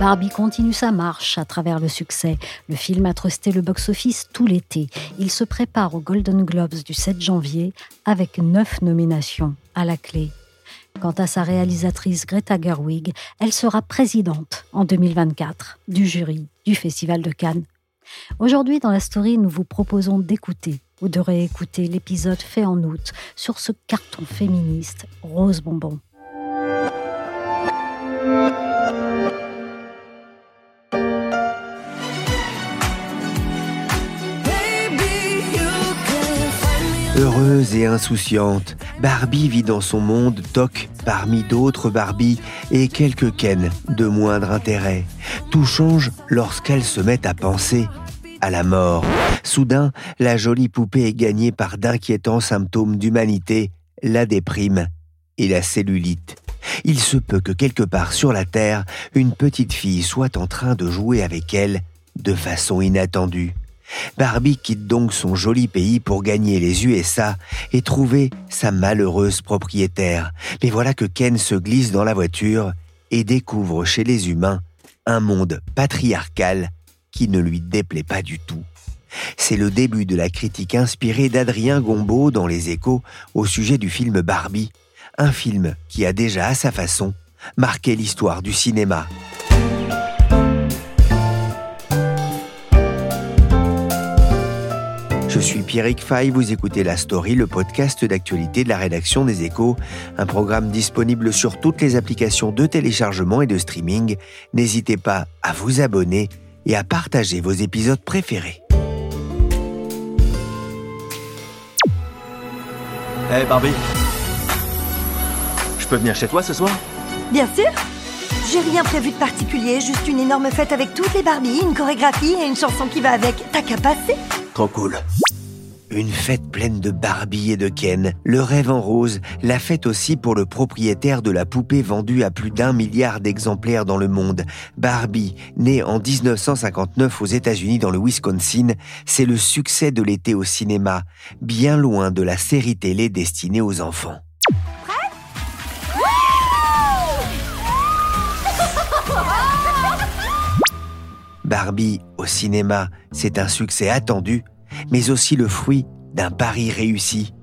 Barbie continue sa marche à travers le succès. Le film a trusté le box-office tout l'été. Il se prépare aux Golden Globes du 7 janvier avec neuf nominations à la clé. Quant à sa réalisatrice Greta Gerwig, elle sera présidente en 2024 du jury du Festival de Cannes. Aujourd'hui, dans la story, nous vous proposons d'écouter ou de réécouter l'épisode fait en août sur ce carton féministe Rose Bonbon. Heureuse et insouciante, Barbie vit dans son monde toc parmi d'autres Barbie et quelques Ken de moindre intérêt. Tout change lorsqu'elle se met à penser à la mort. Soudain, la jolie poupée est gagnée par d'inquiétants symptômes d'humanité, la déprime et la cellulite. Il se peut que quelque part sur la Terre, une petite fille soit en train de jouer avec elle de façon inattendue. Barbie quitte donc son joli pays pour gagner les USA et trouver sa malheureuse propriétaire. Mais voilà que Ken se glisse dans la voiture et découvre chez les humains un monde patriarcal qui ne lui déplaît pas du tout. C'est le début de la critique inspirée d'Adrien Gombeau dans Les Échos au sujet du film Barbie, un film qui a déjà à sa façon marqué l'histoire du cinéma. Je suis Pierrick Fay, vous écoutez La Story, le podcast d'actualité de la rédaction des Échos, un programme disponible sur toutes les applications de téléchargement et de streaming. N'hésitez pas à vous abonner et à partager vos épisodes préférés. Hé Barbie Je peux venir chez toi ce soir? Bien sûr J'ai rien prévu de particulier, juste une énorme fête avec toutes les Barbies, une chorégraphie et une chanson qui va avec. T'as qu'à passer Une fête pleine de Barbie et de Ken, le rêve en rose, la fête aussi pour le propriétaire de la poupée vendue à plus d'un milliard d'exemplaires dans le monde. Barbie, née en 1959 aux États-Unis dans le Wisconsin, c'est le succès de l'été au cinéma, bien loin de la série télé destinée aux enfants. Barbie au cinéma, c'est un succès attendu, mais aussi le fruit d'un pari réussi.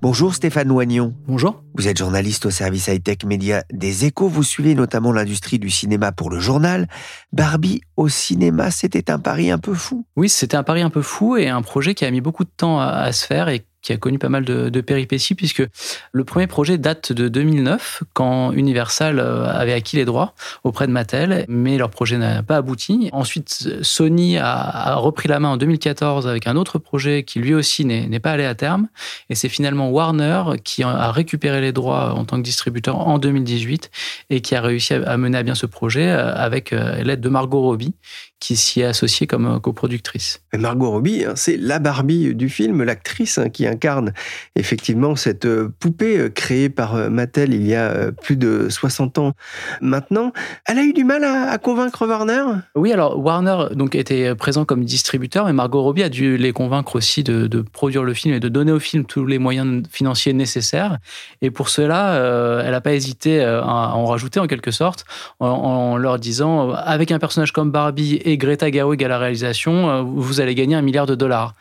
Bonjour Stéphane Loignon. Bonjour. Vous êtes journaliste au service high-tech média des échos. Vous suivez notamment l'industrie du cinéma pour le journal. Barbie au cinéma, c'était un pari un peu fou. Oui, c'était un pari un peu fou et un projet qui a mis beaucoup de temps à, à se faire et qui a connu pas mal de, péripéties, puisque le premier projet date de 2009, quand Universal euh, avait acquis les droits auprès de Mattel, mais leur projet n'a pas abouti. Ensuite, Sony a, repris la main en 2014 avec un autre projet qui lui aussi n'est pas allé à terme, et c'est finalement Warner qui a récupéré les droits en tant que distributeur en 2018 et qui a réussi à mener à bien ce projet euh, avec euh, l'aide de Margot Robbie, qui s'y est associée comme coproductrice. Margot Robbie, hein, c'est la Barbie du film, l'actrice hein, qui incarne effectivement cette euh, poupée euh, créée par euh, Mattel il y a plus de 60 ans maintenant. Elle a eu du mal à, convaincre Warner? Oui, alors Warner donc était présent comme distributeur, mais Margot Robbie a dû les convaincre aussi de, produire le film et de donner au film tous les moyens financiers nécessaires. Et pour cela, elle n'a pas hésité à en rajouter en quelque sorte, en, leur disant avec un personnage comme Barbie et Greta Gerwig à la réalisation, vous allez gagner un milliard de dollars.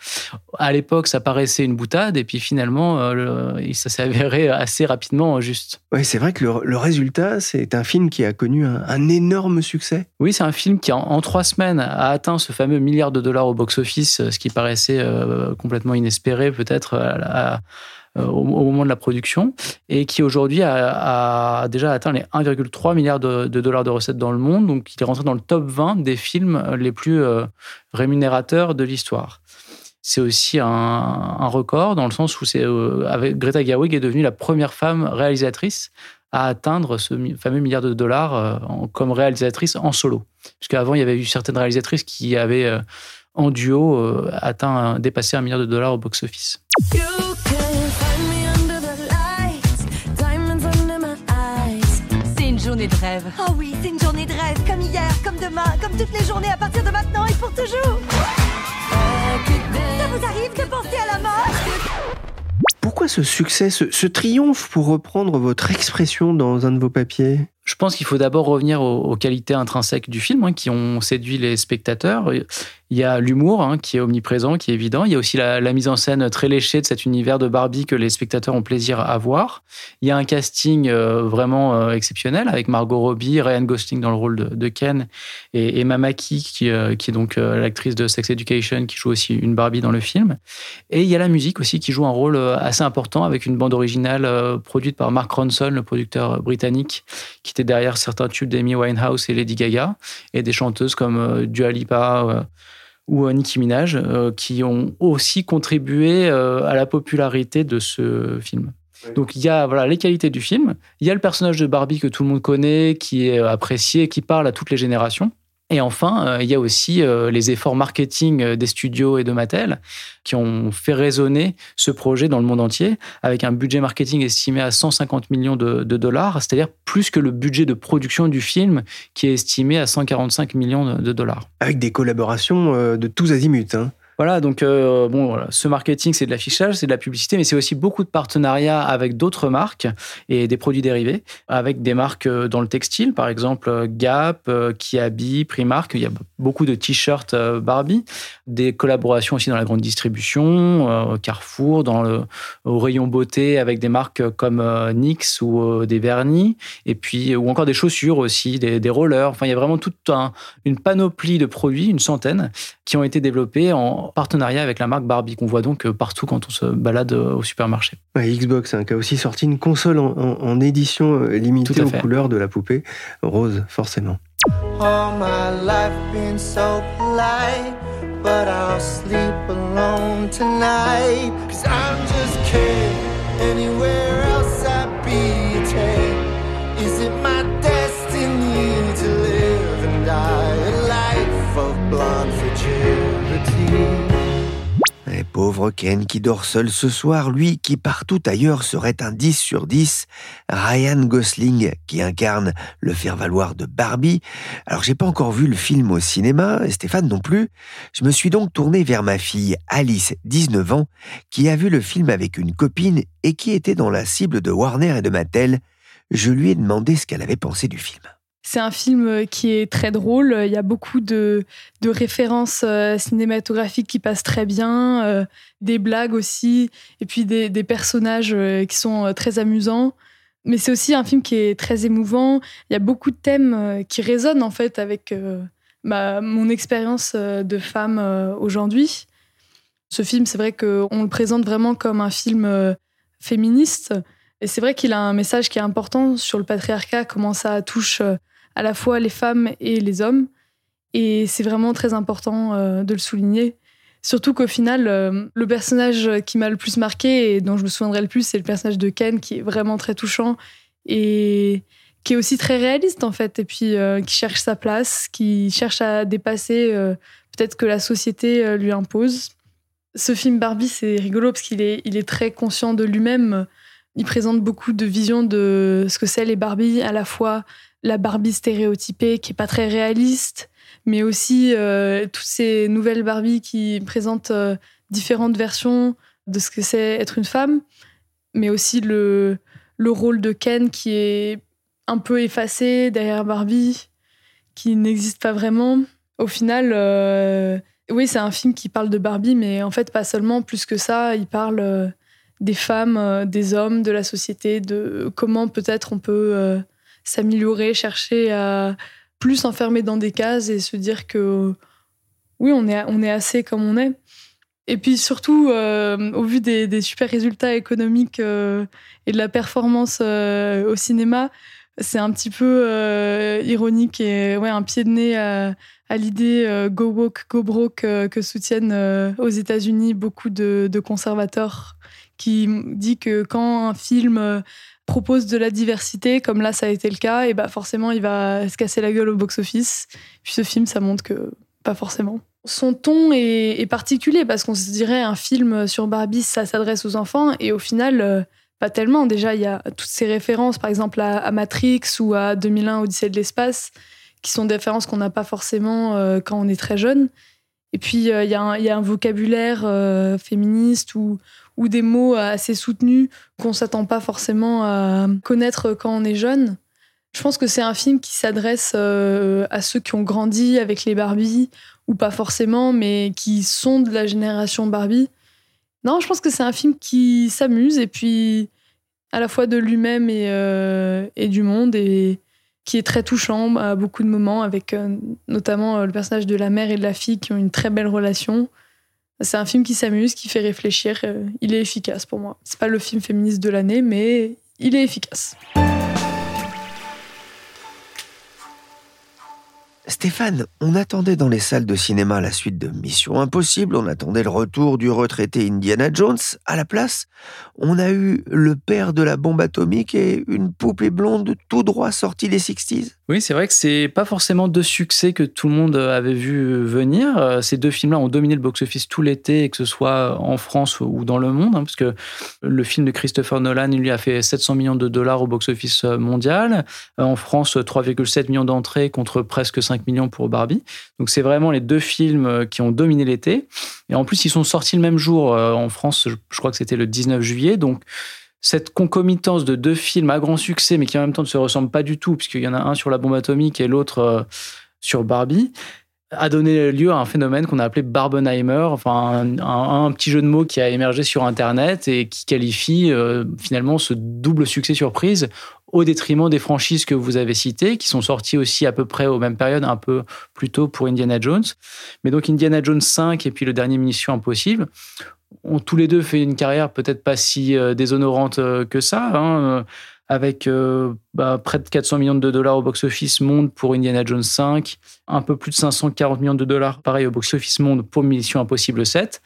À l'époque, ça paraissait une boutade, et puis finalement, euh, ça s'est avéré assez rapidement juste. Oui, c'est vrai que le, résultat, c'est un film qui a connu un, énorme succès. Oui, c'est un film qui, en, trois semaines, a atteint ce fameux milliard de dollars au box-office, ce qui paraissait euh, complètement inespéré peut-être euh, au, moment de la production, et qui aujourd'hui a, déjà atteint les 1,3 milliard de, dollars de recettes dans le monde. Donc, il est rentré dans le top 20 des films les plus rémunérateurs de l'histoire. c'est aussi un, record dans le sens où Greta Gerwig est devenue la première femme réalisatrice à atteindre ce fameux milliard de dollars comme réalisatrice en solo. Puisqu'avant, il y avait eu certaines réalisatrices qui avaient en duo atteint, dépassé un milliard de dollars au box-office. Journée de rêve. Oh oui, c'est une journée de rêve, comme hier, comme demain, comme toutes les journées à partir de maintenant et pour toujours. Ça vous arrive de penser à la mort? Pourquoi ce succès, ce, ce triomphe, pour reprendre votre expression dans un de vos papiers? Je pense qu'il faut d'abord revenir aux, qualités intrinsèques du film hein, qui ont séduit les spectateurs. Il y a l'humour hein, qui est omniprésent, qui est évident. Il y a aussi la, mise en scène très léchée de cet univers de Barbie que les spectateurs ont plaisir à voir. Il y a un casting euh, vraiment euh, exceptionnel avec Margot Robbie, Ryan Gosling dans le rôle de, Ken et Emma Mackey qui, euh, qui est donc l'actrice de Sex Education qui joue aussi une Barbie dans le film. Et il y a la musique aussi qui joue un rôle assez important avec une bande originale produite par Mark Ronson, le producteur britannique, qui était derrière certains tubes d'Amy Winehouse et Lady Gaga, et des chanteuses comme euh, Dua Lipa euh, ou euh, Nicki Minaj, qui ont aussi contribué à la popularité de ce film. Donc il y a voilà les qualités du film, il y a le personnage de Barbie que tout le monde connaît, qui est apprécié, qui parle à toutes les générations. Et enfin, euh, il y a aussi euh, les efforts marketing euh, des studios et de Mattel qui ont fait résonner ce projet dans le monde entier avec un budget marketing estimé à 150 millions de, dollars, c'est-à-dire plus que le budget de production du film qui est estimé à 145 millions de, dollars. Avec des collaborations de tous azimuts. Hein. Voilà, donc euh, bon, ce marketing, c'est de l'affichage, c'est de la publicité, mais c'est aussi beaucoup de partenariats avec d'autres marques et des produits dérivés, avec des marques euh, dans le textile, par exemple Gap, euh, Kiabi, Primark. Il y a beaucoup de t-shirts Barbie, des collaborations aussi dans la grande distribution, Carrefour, dans le au rayon beauté avec des marques comme NYX ou des vernis, et puis ou encore des chaussures aussi, des, rollers. Enfin, il y a vraiment toute une panoplie de produits, une centaine, qui ont été développés en partenariat avec la marque Barbie, qu'on voit donc euh, partout quand on se balade euh, au supermarché. Xbox hein, qui a aussi sorti une console en, édition euh, limitée aux couleurs de la poupée, rose forcément. All my life been so polite, but I'll sleep alone tonight. Cause I'm just kidding, anywhere else I'd be a Is it my qui dort seul ce soir, lui qui partout ailleurs serait un 10 sur 10, Ryan Gosling qui incarne le faire-valoir de Barbie. Alors j'ai pas encore vu le film au cinéma, Stéphane non plus. Je me suis donc tourné vers ma fille Alice, 19 ans, qui a vu le film avec une copine et qui était dans la cible de Warner et de Mattel. Je lui ai demandé ce qu'elle avait pensé du film. C'est un film euh, qui est très drôle. Il y a beaucoup de, références euh, cinématographiques qui passent très bien, euh, des blagues aussi, et puis des, personnages qui sont très amusants. Mais c'est aussi un film qui est très émouvant. Il y a beaucoup de thèmes qui résonnent en fait avec mon expérience de femme aujourd'hui. Ce film, c'est vrai qu'on le présente vraiment comme un film féministe. Et c'est vrai qu'il a un message qui est important sur le patriarcat, comment ça touche à la fois les femmes et les hommes. Et c'est vraiment très important euh, de le souligner. Surtout qu'au final, euh, le personnage qui m'a le plus marqué et dont je me souviendrai le plus, c'est le personnage de Ken, qui est vraiment très touchant et qui est aussi très réaliste en fait, et puis euh, qui cherche sa place, qui cherche à dépasser peut-être que la société lui impose. Ce film Barbie, c'est rigolo parce qu'il est, il est très conscient de lui-même. Il présente beaucoup de visions de ce que c'est les Barbie, à la fois la Barbie stéréotypée qui est pas très réaliste, mais aussi euh, toutes ces nouvelles Barbie qui présentent euh, différentes versions de ce que c'est être une femme, mais aussi le, le rôle de Ken qui est un peu effacé derrière Barbie, qui n'existe pas vraiment. Au final, euh, oui, c'est un film qui parle de Barbie, mais en fait, pas seulement, plus que ça, il parle des femmes, des hommes, de la société, de comment peut-être on peut s'améliorer, chercher à plus s'enfermer dans des cases et se dire que oui, on est, on est assez comme on est. Et puis surtout, euh, au vu des, super résultats économiques euh, et de la performance euh, au cinéma, c'est un petit peu ironique et ouais, un pied de nez à, à l'idée Go Woke, Go Broke que soutiennent aux États-Unis beaucoup de, conservateurs, qui dit que quand un film propose de la diversité, comme là ça a été le cas, et bah forcément il va se casser la gueule au box-office. Puis ce film, ça montre que pas forcément. Son ton est, particulier parce qu'on se dirait un film sur Barbie, ça s'adresse aux enfants, et au final, euh, pas tellement. Déjà, il y a toutes ces références, par exemple à, Matrix ou à 2001 Odyssée de l'espace, qui sont des références qu'on n'a pas forcément euh, quand on est très jeune. Et puis, euh, il y, a un vocabulaire féministe ou, ou des mots assez soutenus qu'on s'attend pas forcément à connaître quand on est jeune. Je pense que c'est un film qui s'adresse euh, à ceux qui ont grandi avec les Barbie, ou pas forcément, mais qui sont de la génération Barbie. Non, je pense que c'est un film qui s'amuse, et puis à la fois de lui-même et, euh, du monde, et qui est très touchant à beaucoup de moments, avec euh, notamment le personnage de la mère et de la fille qui ont une très belle relation. C'est un film qui s'amuse, qui fait réfléchir. il est efficace pour moi. C'est pas le film féministe de l'année, mais il est efficace. Stéphane, on attendait dans les salles de cinéma la suite de Mission Impossible, on attendait le retour du retraité Indiana Jones. À la place, on a eu le père de la bombe atomique et une poupée blonde tout droit sortie des 60s. Oui, c'est vrai que c'est pas forcément deux succès que tout le monde avait vu venir. Euh, ces deux films-là ont dominé le box-office tout l'été, que ce soit en France ou dans le monde, hein, parce que le film de Christopher Nolan, il lui a fait 700 millions de dollars au box-office mondial. Euh, en France, 3,7 millions d'entrées contre presque 5 millions pour Barbie. Donc c'est vraiment les deux films euh, qui ont dominé l'été. Et en plus, ils sont sortis le même jour en France, je crois que c'était le 19 juillet. Donc cette concomitance de deux films à grand succès, mais qui en même temps ne se ressemblent pas du tout, puisqu'il y en a un sur la bombe atomique et l'autre euh, sur Barbie, a donné lieu à un phénomène qu'on a appelé Barbenheimer, enfin un, petit jeu de mots qui a émergé sur Internet et qui qualifie euh, finalement ce double succès surprise au détriment des franchises que vous avez citées, qui sont sorties aussi à peu près aux mêmes périodes, un peu plus tôt pour Indiana Jones. Mais donc Indiana Jones 5 et puis le dernier Mission Impossible ont tous les deux fait une carrière peut-être pas si euh, déshonorante euh, que ça, hein, euh, avec bah, près de 400 millions de dollars au box-office monde pour Indiana Jones 5, un peu plus de 540 millions de dollars, pareil, au box-office monde pour Mission Impossible 7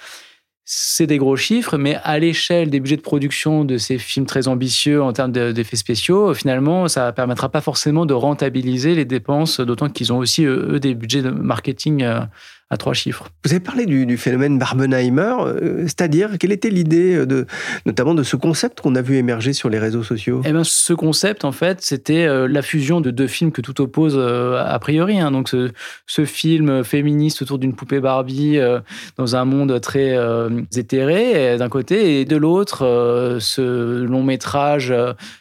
c'est des gros chiffres, mais à l'échelle des budgets de production de ces films très ambitieux en termes d'effets spéciaux, finalement, ça ne permettra pas forcément de rentabiliser les dépenses, d'autant qu'ils ont aussi, eux, des budgets de marketing à trois chiffres. Vous avez parlé du, phénomène Barbenheimer, euh, c'est-à-dire quelle était l'idée de, notamment de ce concept qu'on a vu émerger sur les réseaux sociaux? Eh ben, ce concept, en fait, c'était euh, la fusion de deux films que tout oppose euh, a priori. Hein. Donc, ce, film féministe autour d'une poupée Barbie dans un monde très éthéré, d'un côté, et de l'autre, ce long métrage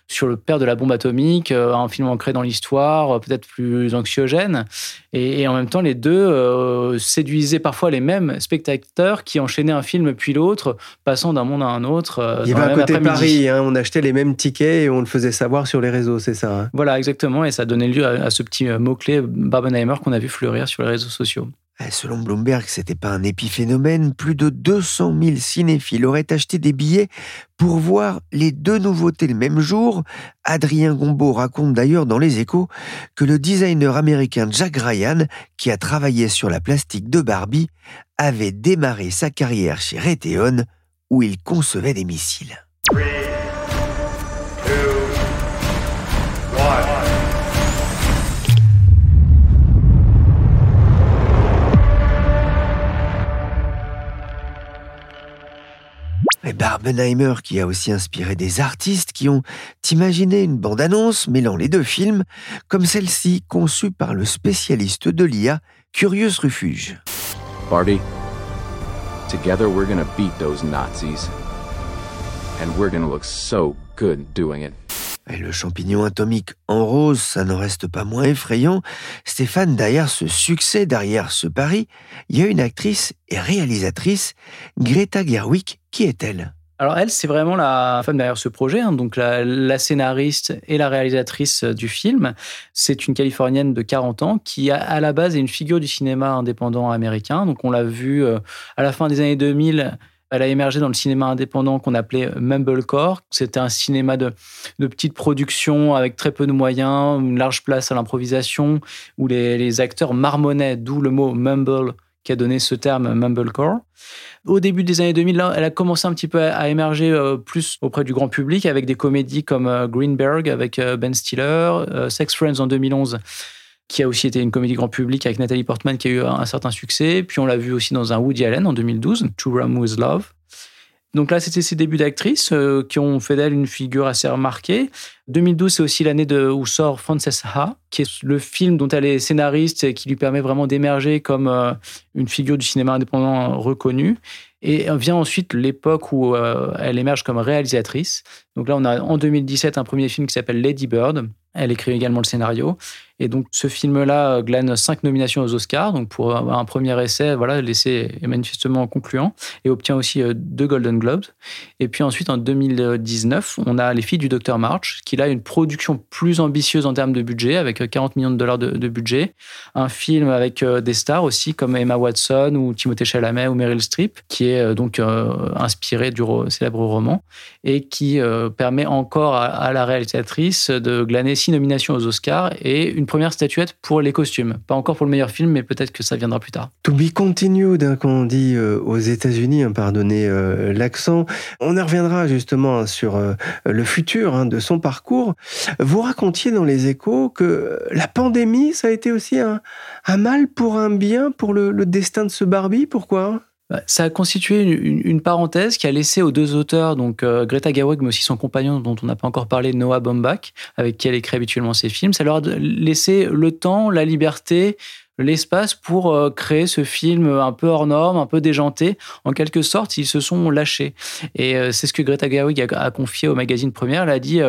sur le père de la bombe atomique, un film ancré dans l'histoire, peut-être plus anxiogène. Et, et, en même temps, les deux séduisait parfois les mêmes spectateurs qui enchaînaient un film puis l'autre, passant d'un monde à un autre. Euh, Il y avait à côté Paris, hein, on achetait les mêmes tickets et on le faisait savoir sur les réseaux, c'est ça hein. Voilà, exactement, et ça donnait lieu à, ce petit euh, mot-clé Barbenheimer qu'on a vu fleurir sur les réseaux sociaux. Eh, selon Bloomberg, c'était pas un épiphénomène. Plus de 200 000 cinéphiles auraient acheté des billets pour voir les deux nouveautés le même jour. Adrien Gombeau raconte d'ailleurs dans Les Échos que le designer américain Jack Ryan, qui a travaillé sur la plastique de Barbie, avait démarré sa carrière chez Raytheon, où il concevait des missiles. Et Barbenheimer qui a aussi inspiré des artistes qui ont imaginé une bande-annonce mêlant les deux films, comme celle-ci conçue par le spécialiste de l'IA, Curious Refuge. Et le champignon atomique en rose, ça n'en reste pas moins effrayant. Stéphane, derrière ce succès, derrière ce pari, il y a une actrice et réalisatrice, Greta Gerwig. Qui est-elle alors elle, c'est vraiment la femme derrière ce projet, hein. donc la, scénariste et la réalisatrice du film. C'est une Californienne de 40 ans qui, à la base, est une figure du cinéma indépendant américain. Donc on l'a vu euh, à la fin des années 2000 Elle a émergé dans le cinéma indépendant qu'on appelait Mumblecore. C'était un cinéma de, de petite production avec très peu de moyens, une large place à l'improvisation, où les, acteurs marmonnaient, d'où le mot mumble qui a donné ce terme Mumblecore. Au début des années 2000, elle a commencé un petit peu à émerger euh, plus auprès du grand public avec des comédies comme euh, Greenberg avec euh, Ben Stiller, Sex Friends en 2011 qui a aussi été une comédie grand public avec Nathalie Portman qui a eu un certain succès. Puis on l'a vu aussi dans un Woody Allen en 2012, To Run With Love. Donc là, c'était ses débuts d'actrice euh, qui ont fait d'elle une figure assez remarquée. 2012, c'est aussi l'année où sort Frances Ha, qui est le film dont elle est scénariste et qui lui permet vraiment d'émerger comme euh, une figure du cinéma indépendant reconnue. Et vient ensuite l'époque où euh, elle émerge comme réalisatrice. Donc là, on a en 2017 un premier film qui s'appelle Lady Bird. Elle écrit également le scénario. Et donc, ce film-là euh, glane cinq nominations aux Oscars. Donc, pour un premier essai, voilà, l'essai est manifestement concluant et obtient aussi euh, deux Golden Globes. Et puis ensuite, en 2019, on a Les Filles du Docteur March, qui a une production plus ambitieuse en termes de budget, avec 40 millions de dollars de, budget. Un film avec des stars aussi, comme Emma Watson ou Timothée Chalamet ou Meryl Streep, qui est donc inspiré du célèbre roman et qui permet encore à, la réalisatrice de glaner six nominations aux Oscars et une première statuette pour les costumes. Pas encore pour le meilleur film, mais peut-être que ça viendra plus tard. To be continued, hein, quand on dit euh, aux États-Unis, hein, pardonnez euh, l'accent. On y reviendra justement sur euh, le futur hein, de son parcours. Vous racontiez dans les échos que la pandémie, ça a été aussi un, mal pour un bien pour le, destin de ce Barbie. Pourquoi? Ça a constitué une, parenthèse qui a laissé aux deux auteurs, donc euh, Greta Gerwig, mais aussi son compagnon dont on n'a pas encore parlé, Noah Baumbach, avec qui elle écrit habituellement ses films, ça leur a laissé le temps, la liberté, l'espace pour euh, créer ce film un peu hors norme, un peu déjanté. En quelque sorte, ils se sont lâchés. Et euh, c'est ce que Greta Gerwig a, confié au magazine Première. Elle a dit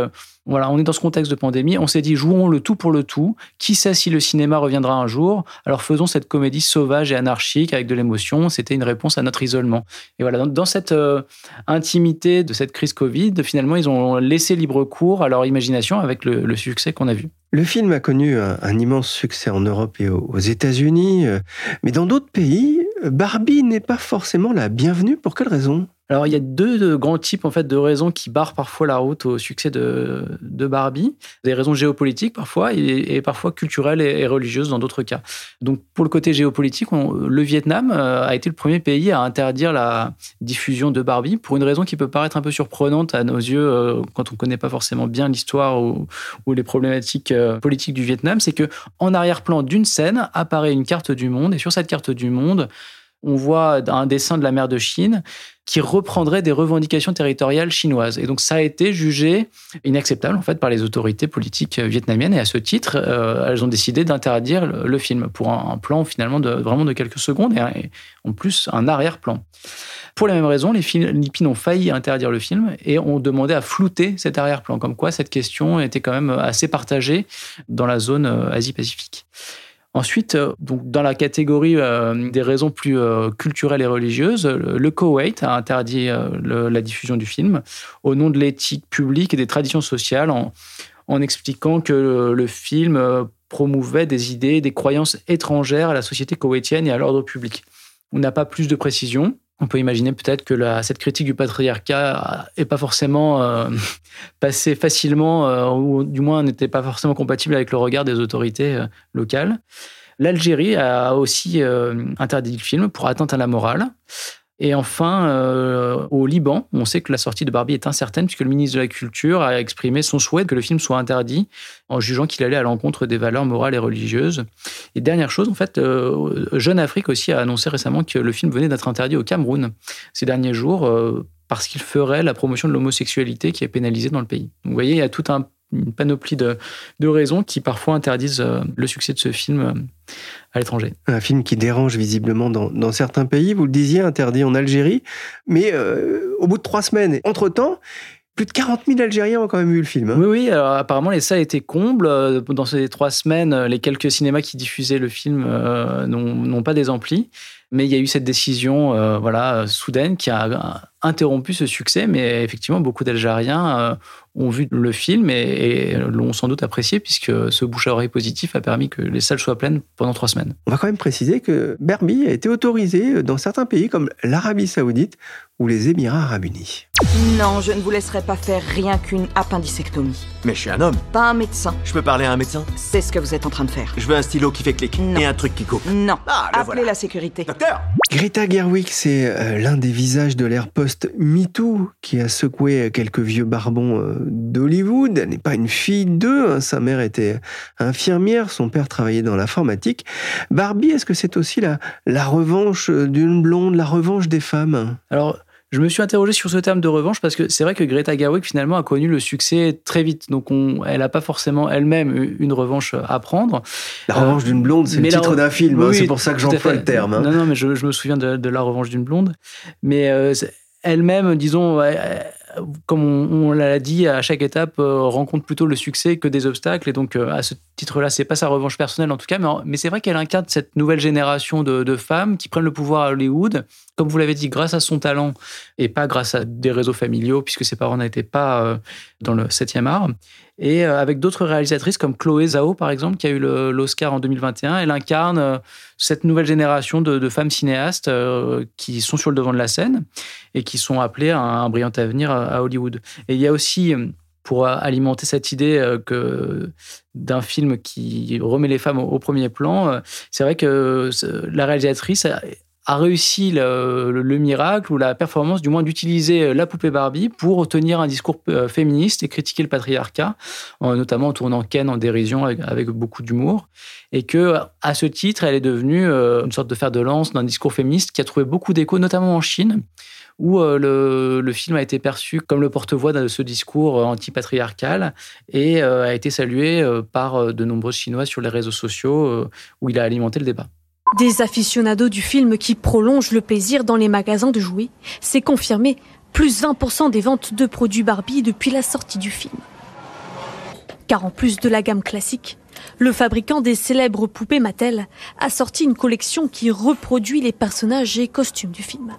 voilà, on est dans ce contexte de pandémie. On s'est dit, jouons le tout pour le tout. Qui sait si le cinéma reviendra un jour? Alors faisons cette comédie sauvage et anarchique avec de l'émotion. C'était une réponse à notre isolement. Et voilà, dans, cette euh, intimité de cette crise Covid, finalement, ils ont laissé libre cours à leur imagination avec le, succès qu'on a vu. Le film a connu un, immense succès en Europe et aux États-Unis, euh, mais dans d'autres pays, Barbie n'est pas forcément la bienvenue. Pour quelle raison? Alors, il y a deux grands types en fait de raisons qui barrent parfois la route au succès de, de Barbie. Des raisons géopolitiques parfois et, parfois culturelles et, religieuses dans d'autres cas. Donc, pour le côté géopolitique, le Vietnam euh, a été le premier pays à interdire la diffusion de Barbie pour une raison qui peut paraître un peu surprenante à nos yeux euh, quand on ne connaît pas forcément bien l'histoire ou, ou, les problématiques euh, politiques du Vietnam. C'est que en arrière-plan d'une scène apparaît une carte du monde et sur cette carte du monde, on voit un dessin de la mer de Chine qui reprendrait des revendications territoriales chinoises. Et donc ça a été jugé inacceptable en fait par les autorités politiques vietnamiennes et à ce titre, euh, elles ont décidé d'interdire le, film pour un, plan finalement de vraiment de quelques secondes et, en plus un arrière-plan. Pour la même raison, les Philippines ont failli interdire le film et ont demandé à flouter cet arrière-plan, comme quoi cette question était quand même assez partagée dans la zone euh, Asie-Pacifique. Ensuite, euh, donc dans la catégorie euh, des raisons plus euh, culturelles et religieuses, le Koweït a interdit la diffusion du film au nom de l'éthique publique et des traditions sociales en, en expliquant que le, film promouvait des idées, des croyances étrangères à la société koweïtienne et à l'ordre public. On n'a pas plus de précisions. On peut imaginer peut-être que cette critique du patriarcat n'est pas forcément passée facilement, ou du moins n'était pas forcément compatible avec le regard des autorités locales. L'Algérie a aussi interdit le film pour atteinte à la morale. Et enfin, euh, au Liban, on sait que la sortie de Barbie est incertaine puisque le ministre de la Culture a exprimé son souhait que le film soit interdit en jugeant qu'il allait à l'encontre des valeurs morales et religieuses. Et dernière chose, en fait, euh, Jeune Afrique aussi a annoncé récemment que le film venait d'être interdit au Cameroun ces derniers jours euh, parce qu'il ferait la promotion de l'homosexualité qui est pénalisée dans le pays. Vous voyez, il y a toute une panoplie de, de, raisons qui parfois interdisent le succès de ce film à l'étranger. Un film qui dérange visiblement dans, certains pays, vous le disiez, interdit en Algérie, mais euh, au bout de trois semaines, entre-temps, plus de 40 000 Algériens ont quand même vu le film. Hein. Oui, oui. Alors, apparemment, les salles étaient combles. Euh, dans ces trois semaines, les quelques cinémas qui diffusaient le film euh, n'ont pas des amplis. Mais il y a eu cette décision euh, voilà, soudaine qui a interrompu ce succès. Mais effectivement, beaucoup d'Algériens euh, ont vu le film et, l'ont sans doute apprécié puisque ce bouche à oreille positif a permis que les salles soient pleines pendant trois semaines. On va quand même préciser que Barbie a été autorisé dans certains pays comme l'Arabie saoudite ou les Émirats arabes unis. Non, je ne vous laisserai pas faire rien qu'une appendicectomie. Mais je suis un homme. Pas un médecin. Je peux parler à un médecin? C'est ce que vous êtes en train de faire. Je veux un stylo qui fait clic Non. et un truc qui coupe. Non. Ah, le Appelez voilà. la sécurité. Docteur Greta Gerwig, c'est euh, l'un des visages de l'ère post-MeToo qui a secoué quelques vieux barbons euh, d'Hollywood. Elle n'est pas une fille d'eux. hein. Sa mère était infirmière, son père travaillait dans l'informatique. Barbie, est-ce que c'est aussi la, la revanche d'une blonde, la revanche des femmes? Alors, je me suis interrogé sur ce terme de revanche parce que c'est vrai que Greta Gerwig finalement a connu le succès très vite. Donc, on, elle n'a pas forcément elle-même eu une revanche à prendre. La Euh, revanche d'une blonde, c'est le titre re- d'un film. hein. C'est pour ça que j'emploie le terme. hein. Non, non, mais je, je me souviens de, de La Revanche d'une blonde. Mais euh, elle-même, disons, euh, comme on, on l'a dit, à chaque étape, euh, rencontre plutôt le succès que des obstacles. Et donc, euh, à ce titre-là, c'est pas sa revanche personnelle en tout cas, mais, c'est vrai qu'elle incarne cette nouvelle génération de, de femmes qui prennent le pouvoir à Hollywood, comme vous l'avez dit, grâce à son talent et pas grâce à des réseaux familiaux, puisque ses parents n'étaient pas euh, dans le 7e art. Et euh, avec d'autres réalisatrices comme Chloé Zhao, par exemple, qui a eu l'Oscar en 2021, elle incarne euh, cette nouvelle génération de, de femmes cinéastes qui sont sur le devant de la scène et qui sont appelées à un brillant avenir à, Hollywood. Et il y a aussi, pour alimenter cette idée que d'un film qui remet les femmes au, premier plan, c'est vrai que la réalisatrice a, réussi le, le- le miracle ou la performance, du moins, d'utiliser euh, la poupée Barbie pour tenir un discours euh, féministe et critiquer le patriarcat, en- notamment en tournant Ken en dérision avec, beaucoup d'humour. Et que, à ce titre, elle est devenue euh, une sorte de fer de lance d'un discours féministe qui a trouvé beaucoup d'écho, notamment en Chine, où le, le film a été perçu comme le porte-voix de ce discours anti-patriarcal et a été salué par de nombreuses Chinoises sur les réseaux sociaux où il a alimenté le débat. Des aficionados du film qui prolongent le plaisir dans les magasins de jouets, c'est confirmé. Plus 20% des ventes de produits Barbie depuis la sortie du film. Car en plus de la gamme classique, le fabricant des célèbres poupées Mattel a sorti une collection qui reproduit les personnages et costumes du film.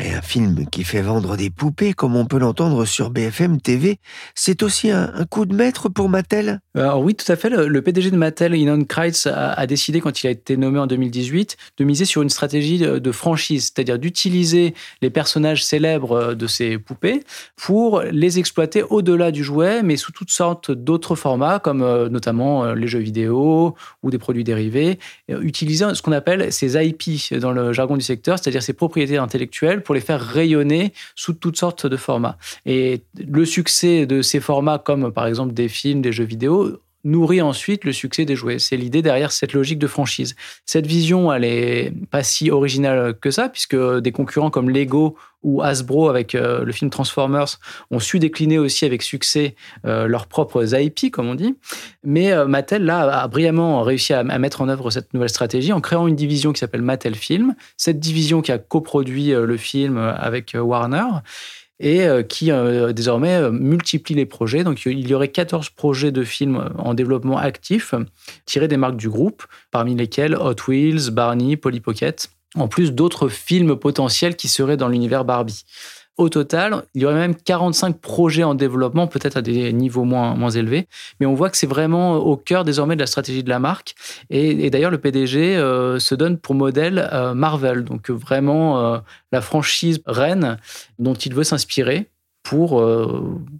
Et un film qui fait vendre des poupées, comme on peut l'entendre sur BFM TV, c'est aussi un, coup de maître pour Mattel Alors oui, tout à fait. Le, PDG de Mattel, Inon Kreitz, a, décidé, quand il a été nommé en 2018, de miser sur une stratégie de, franchise, c'est-à-dire d'utiliser les personnages célèbres de ces poupées pour les exploiter au-delà du jouet, mais sous toutes sortes d'autres formats, comme euh, notamment euh, les jeux vidéo ou des produits dérivés, euh, utiliser ce qu'on appelle ces IP dans le jargon du secteur, c'est-à-dire ces propriétés intellectuelles pour les faire rayonner sous toutes sortes de formats. Et le succès de ces formats, comme par exemple des films, des jeux vidéo, nourrit ensuite le succès des jouets. C'est l'idée derrière cette logique de franchise. Cette vision, elle est pas si originale que ça, puisque des concurrents comme Lego ou Hasbro avec euh, le film Transformers ont su décliner aussi avec succès euh, leurs propres IP, comme on dit. Mais euh, Mattel, là, a brillamment réussi à, à, mettre en œuvre cette nouvelle stratégie en créant une division qui s'appelle Mattel Film. Cette division qui a coproduit le film avec Warner et qui euh, désormais euh, multiplie les projets. Donc il y aurait 14 projets de films en développement actif tirés des marques du groupe, parmi lesquels Hot Wheels, Barney, Polly Pocket, en plus d'autres films potentiels qui seraient dans l'univers Barbie. Au total, il y aurait même 45 projets en développement, peut-être à des niveaux moins, moins élevés. Mais on voit que c'est vraiment au cœur désormais de la stratégie de la marque. Et, d'ailleurs, le PDG euh, se donne pour modèle euh, Marvel, donc vraiment euh, la franchise reine dont il veut s'inspirer pour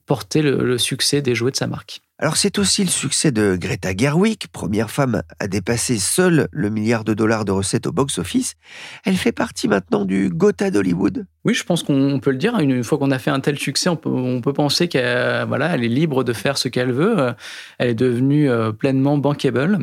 porter le, le succès des jouets de sa marque. Alors c'est aussi le succès de Greta Gerwig, première femme à dépasser seule le milliard de dollars de recettes au box-office. Elle fait partie maintenant du Gotha d'Hollywood. Oui, je pense qu'on peut le dire. Une fois qu'on a fait un tel succès, on peut, penser qu'elle voilà, elle est libre de faire ce qu'elle veut. Elle est devenue euh, pleinement bankable.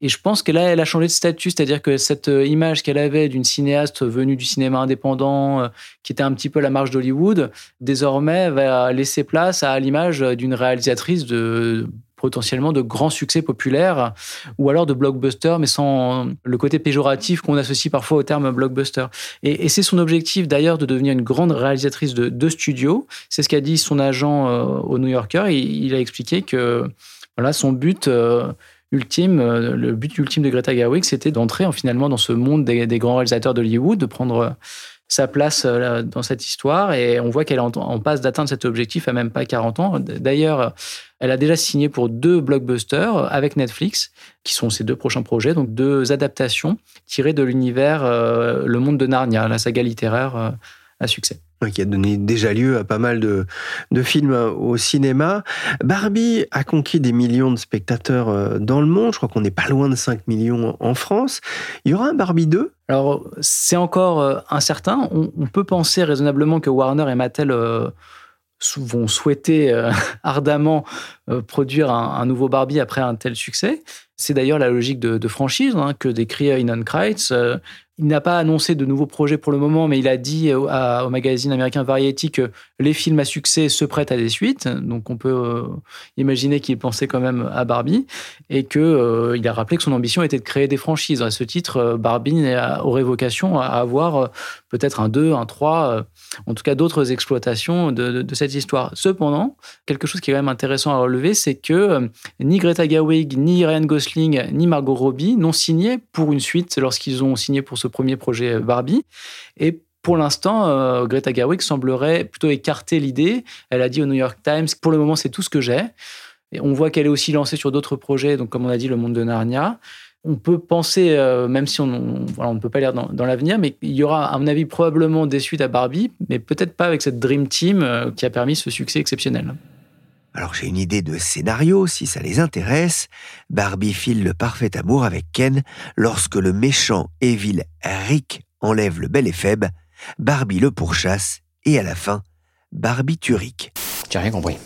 Et je pense que là, elle a changé de statut, c'est-à-dire que cette image qu'elle avait d'une cinéaste venue du cinéma indépendant, euh, qui était un petit peu la marge d'Hollywood, désormais va laisser place à l'image d'une réalisatrice de potentiellement de grands succès populaires ou alors de blockbuster, mais sans le côté péjoratif qu'on associe parfois au terme blockbuster. Et, c'est son objectif d'ailleurs de devenir une grande réalisatrice de, de studio. C'est ce qu'a dit son agent euh, au New Yorker. Il, il, a expliqué que voilà, son but, euh, ultime, le but ultime de Greta Gerwig, c'était d'entrer finalement dans ce monde des, des grands réalisateurs d'Hollywood, de prendre sa place euh, dans cette histoire et on voit qu'elle en passe d'atteindre cet objectif à même pas 40 ans. D'ailleurs, elle a déjà signé pour deux blockbusters avec Netflix, qui sont ses deux prochains projets, donc deux adaptations tirées de l'univers euh, Le Monde de Narnia, la saga littéraire euh, à succès qui a donné déjà lieu à pas mal de, de, films au cinéma. Barbie a conquis des millions de spectateurs euh, dans le monde. Je crois qu'on n'est pas loin de 5 millions en France. Il y aura un Barbie 2 Alors, c'est encore euh, incertain. On, peut penser raisonnablement que Warner et Mattel euh, vont souhaiter ardemment produire un, nouveau Barbie après un tel succès. C'est d'ailleurs la logique de, franchise hein, que décrit Inon Kreitz. Il n'a pas annoncé de nouveaux projets pour le moment, mais il a dit au, magazine américain Variety que les films à succès se prêtent à des suites. Donc on peut euh, imaginer qu'il pensait quand même à Barbie et qu'il euh, il a rappelé que son ambition était de créer des franchises. À ce titre, euh, Barbie aurait vocation à avoir peut-être un 2, un 3, en tout cas d'autres exploitations de, cette histoire. Cependant, quelque chose qui est quand même intéressant à relever, c'est que ni Greta Gerwig, ni Ryan Gosling, ni Margot Robbie n'ont signé pour une suite lorsqu'ils ont signé pour ce premier projet Barbie. Et pour l'instant, euh, Greta Gerwig semblerait plutôt écarter l'idée. Elle a dit au New York Times, pour le moment, c'est tout ce que j'ai. Et on voit qu'elle est aussi lancée sur d'autres projets, donc comme on a dit, le monde de Narnia. On peut penser, euh, même si on, voilà, on, ne peut pas lire dans, dans l'avenir, mais il y aura, à mon avis, probablement des suites à Barbie, mais peut-être pas avec cette Dream Team euh, qui a permis ce succès exceptionnel. Alors j'ai une idée de scénario, si ça les intéresse. Barbie file le parfait amour avec Ken lorsque le méchant et vil Rick enlève le bel et faible, Barbie le pourchasse et à la fin, Barbie tue Rick. J'ai rien compris.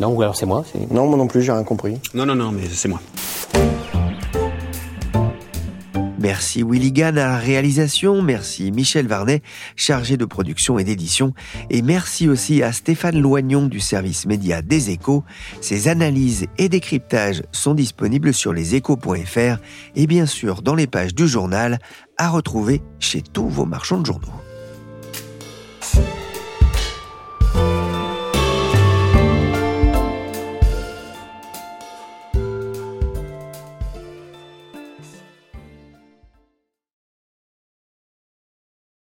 Non, ou alors c'est moi Non, moi non plus, j'ai rien compris. Non, non, non, mais c'est moi. Merci Willy Gann à réalisation, merci Michel Varnet, chargé de production et d'édition, et merci aussi à Stéphane Loignon du service média des échos. Ses analyses et décryptages sont disponibles sur leséchos.fr et bien sûr dans les pages du journal à retrouver chez tous vos marchands de journaux.